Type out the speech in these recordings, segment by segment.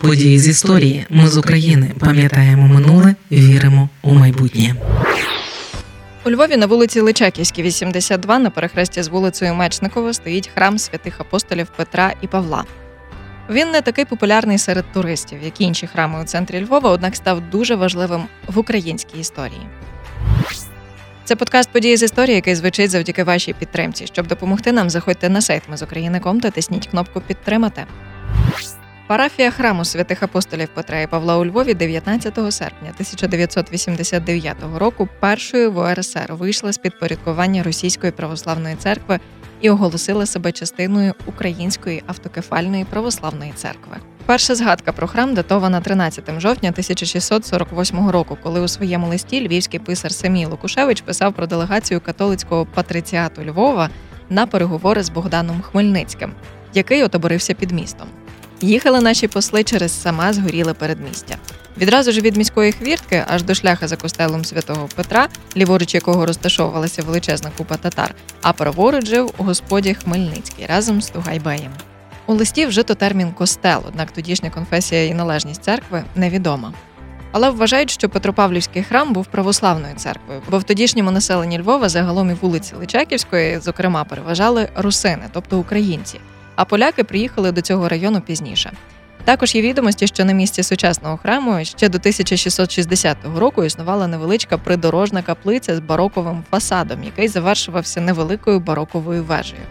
Події з історії. Ми з України пам'ятаємо минуле, віримо у майбутнє. У Львові на вулиці Личаківській, 82, на перехресті з вулицею Мечникова стоїть храм святих апостолів Петра і Павла. Він не такий популярний серед туристів, як і інші храми у центрі Львова, однак став дуже важливим в українській історії. Це подкаст події з історії, який звучить завдяки вашій підтримці. Щоб допомогти нам, заходьте на сайт Ми з України.ком та тисніть кнопку Підтримати. Парафія храму святих апостолів Петра і Павла у Львові 19 серпня 1989 року першою в УРСР вийшла з підпорядкування Російської православної церкви і оголосила себе частиною Української автокефальної православної церкви. Перша згадка про храм датована 13 жовтня 1648 року, коли у своєму листі львівський писар Самій Лукушевич писав про делегацію католицького патриціату Львова на переговори з Богданом Хмельницьким, який отоборився під містом. Їхали наші посли через сама згоріле передмістя. Відразу ж від міської хвіртки аж до шляха за костелом святого Петра, ліворуч якого розташовувалася величезна купа татар, а праворуч жив у господі Хмельницький разом з Тугайбеєм. У листі вжито термін костел, однак тодішня конфесія і належність церкви невідома. Але вважають, що Петропавлівський храм був православною церквою, бо в тодішньому населенні Львова загалом і вулиці Личаківської, зокрема, переважали русини, тобто українці а поляки приїхали до цього району пізніше. Також є відомості, що на місці сучасного храму ще до 1660 року існувала невеличка придорожна каплиця з бароковим фасадом, який завершувався невеликою бароковою вежею.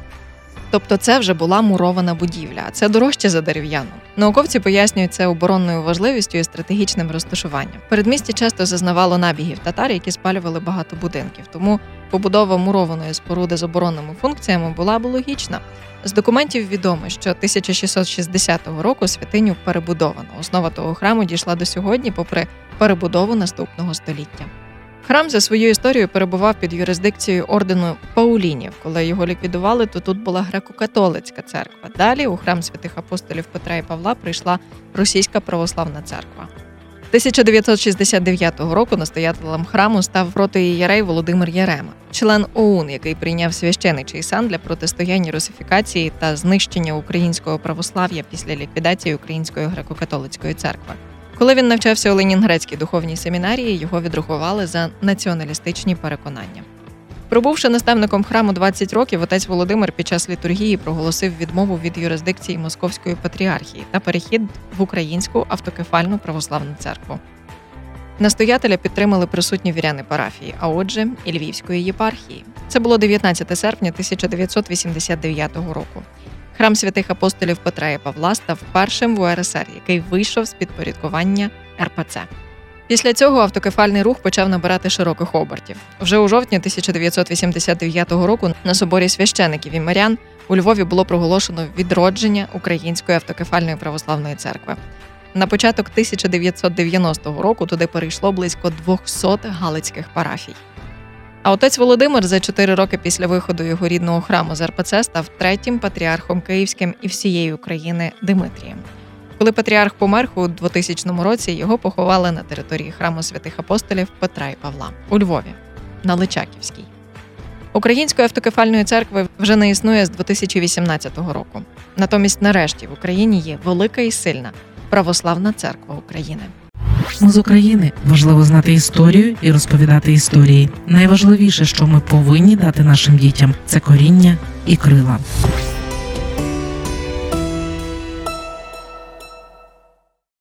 Тобто це вже була мурована будівля, а це дорожче за дерев'яну. Науковці пояснюють це оборонною важливістю і стратегічним розташуванням. Передмісті часто зазнавало набігів татар, які спалювали багато будинків, тому побудова мурованої споруди з оборонними функціями була б логічна. З документів відомо, що 1660 року святиню перебудовано. Основа того храму дійшла до сьогодні, попри перебудову наступного століття. Храм за свою історію перебував під юрисдикцією ордену Паулінів. Коли його ліквідували, то тут була греко-католицька церква. Далі у храм святих апостолів Петра і Павла прийшла російська православна церква. 1969 року настоятелем храму став протиєрей Володимир Ярема, член ОУН, який прийняв священичий сан для протистояння русифікації та знищення українського православ'я після ліквідації Української греко-католицької церкви. Коли він навчався у Ленінградській духовній семінарії, його відрахували за націоналістичні переконання. Пробувши наставником храму 20 років, отець Володимир під час літургії проголосив відмову від юрисдикції Московської патріархії та перехід в українську автокефальну православну церкву. Настоятеля підтримали присутні віряни парафії, а отже, і Львівської єпархії. Це було 19 серпня 1989 року. Храм святих апостолів Петра і Павла став першим в УРСР, який вийшов з підпорядкування РПЦ. Після цього автокефальний рух почав набирати широких обертів. Вже у жовтні 1989 року на соборі священиків і мирян у Львові було проголошено відродження Української автокефальної православної церкви. На початок 1990 року туди перейшло близько 200 галицьких парафій. А отець Володимир за чотири роки після виходу його рідного храму з РПЦ став третім патріархом Київським і всієї України Димитрієм. Коли патріарх помер у 2000 році, його поховали на території храму святих апостолів Петра і Павла у Львові на Личаківській. Української автокефальної церкви вже не існує з 2018 року. Натомість, нарешті, в Україні є велика і сильна православна церква України. Ми з України важливо знати історію і розповідати історії. Найважливіше, що ми повинні дати нашим дітям, це коріння і крила.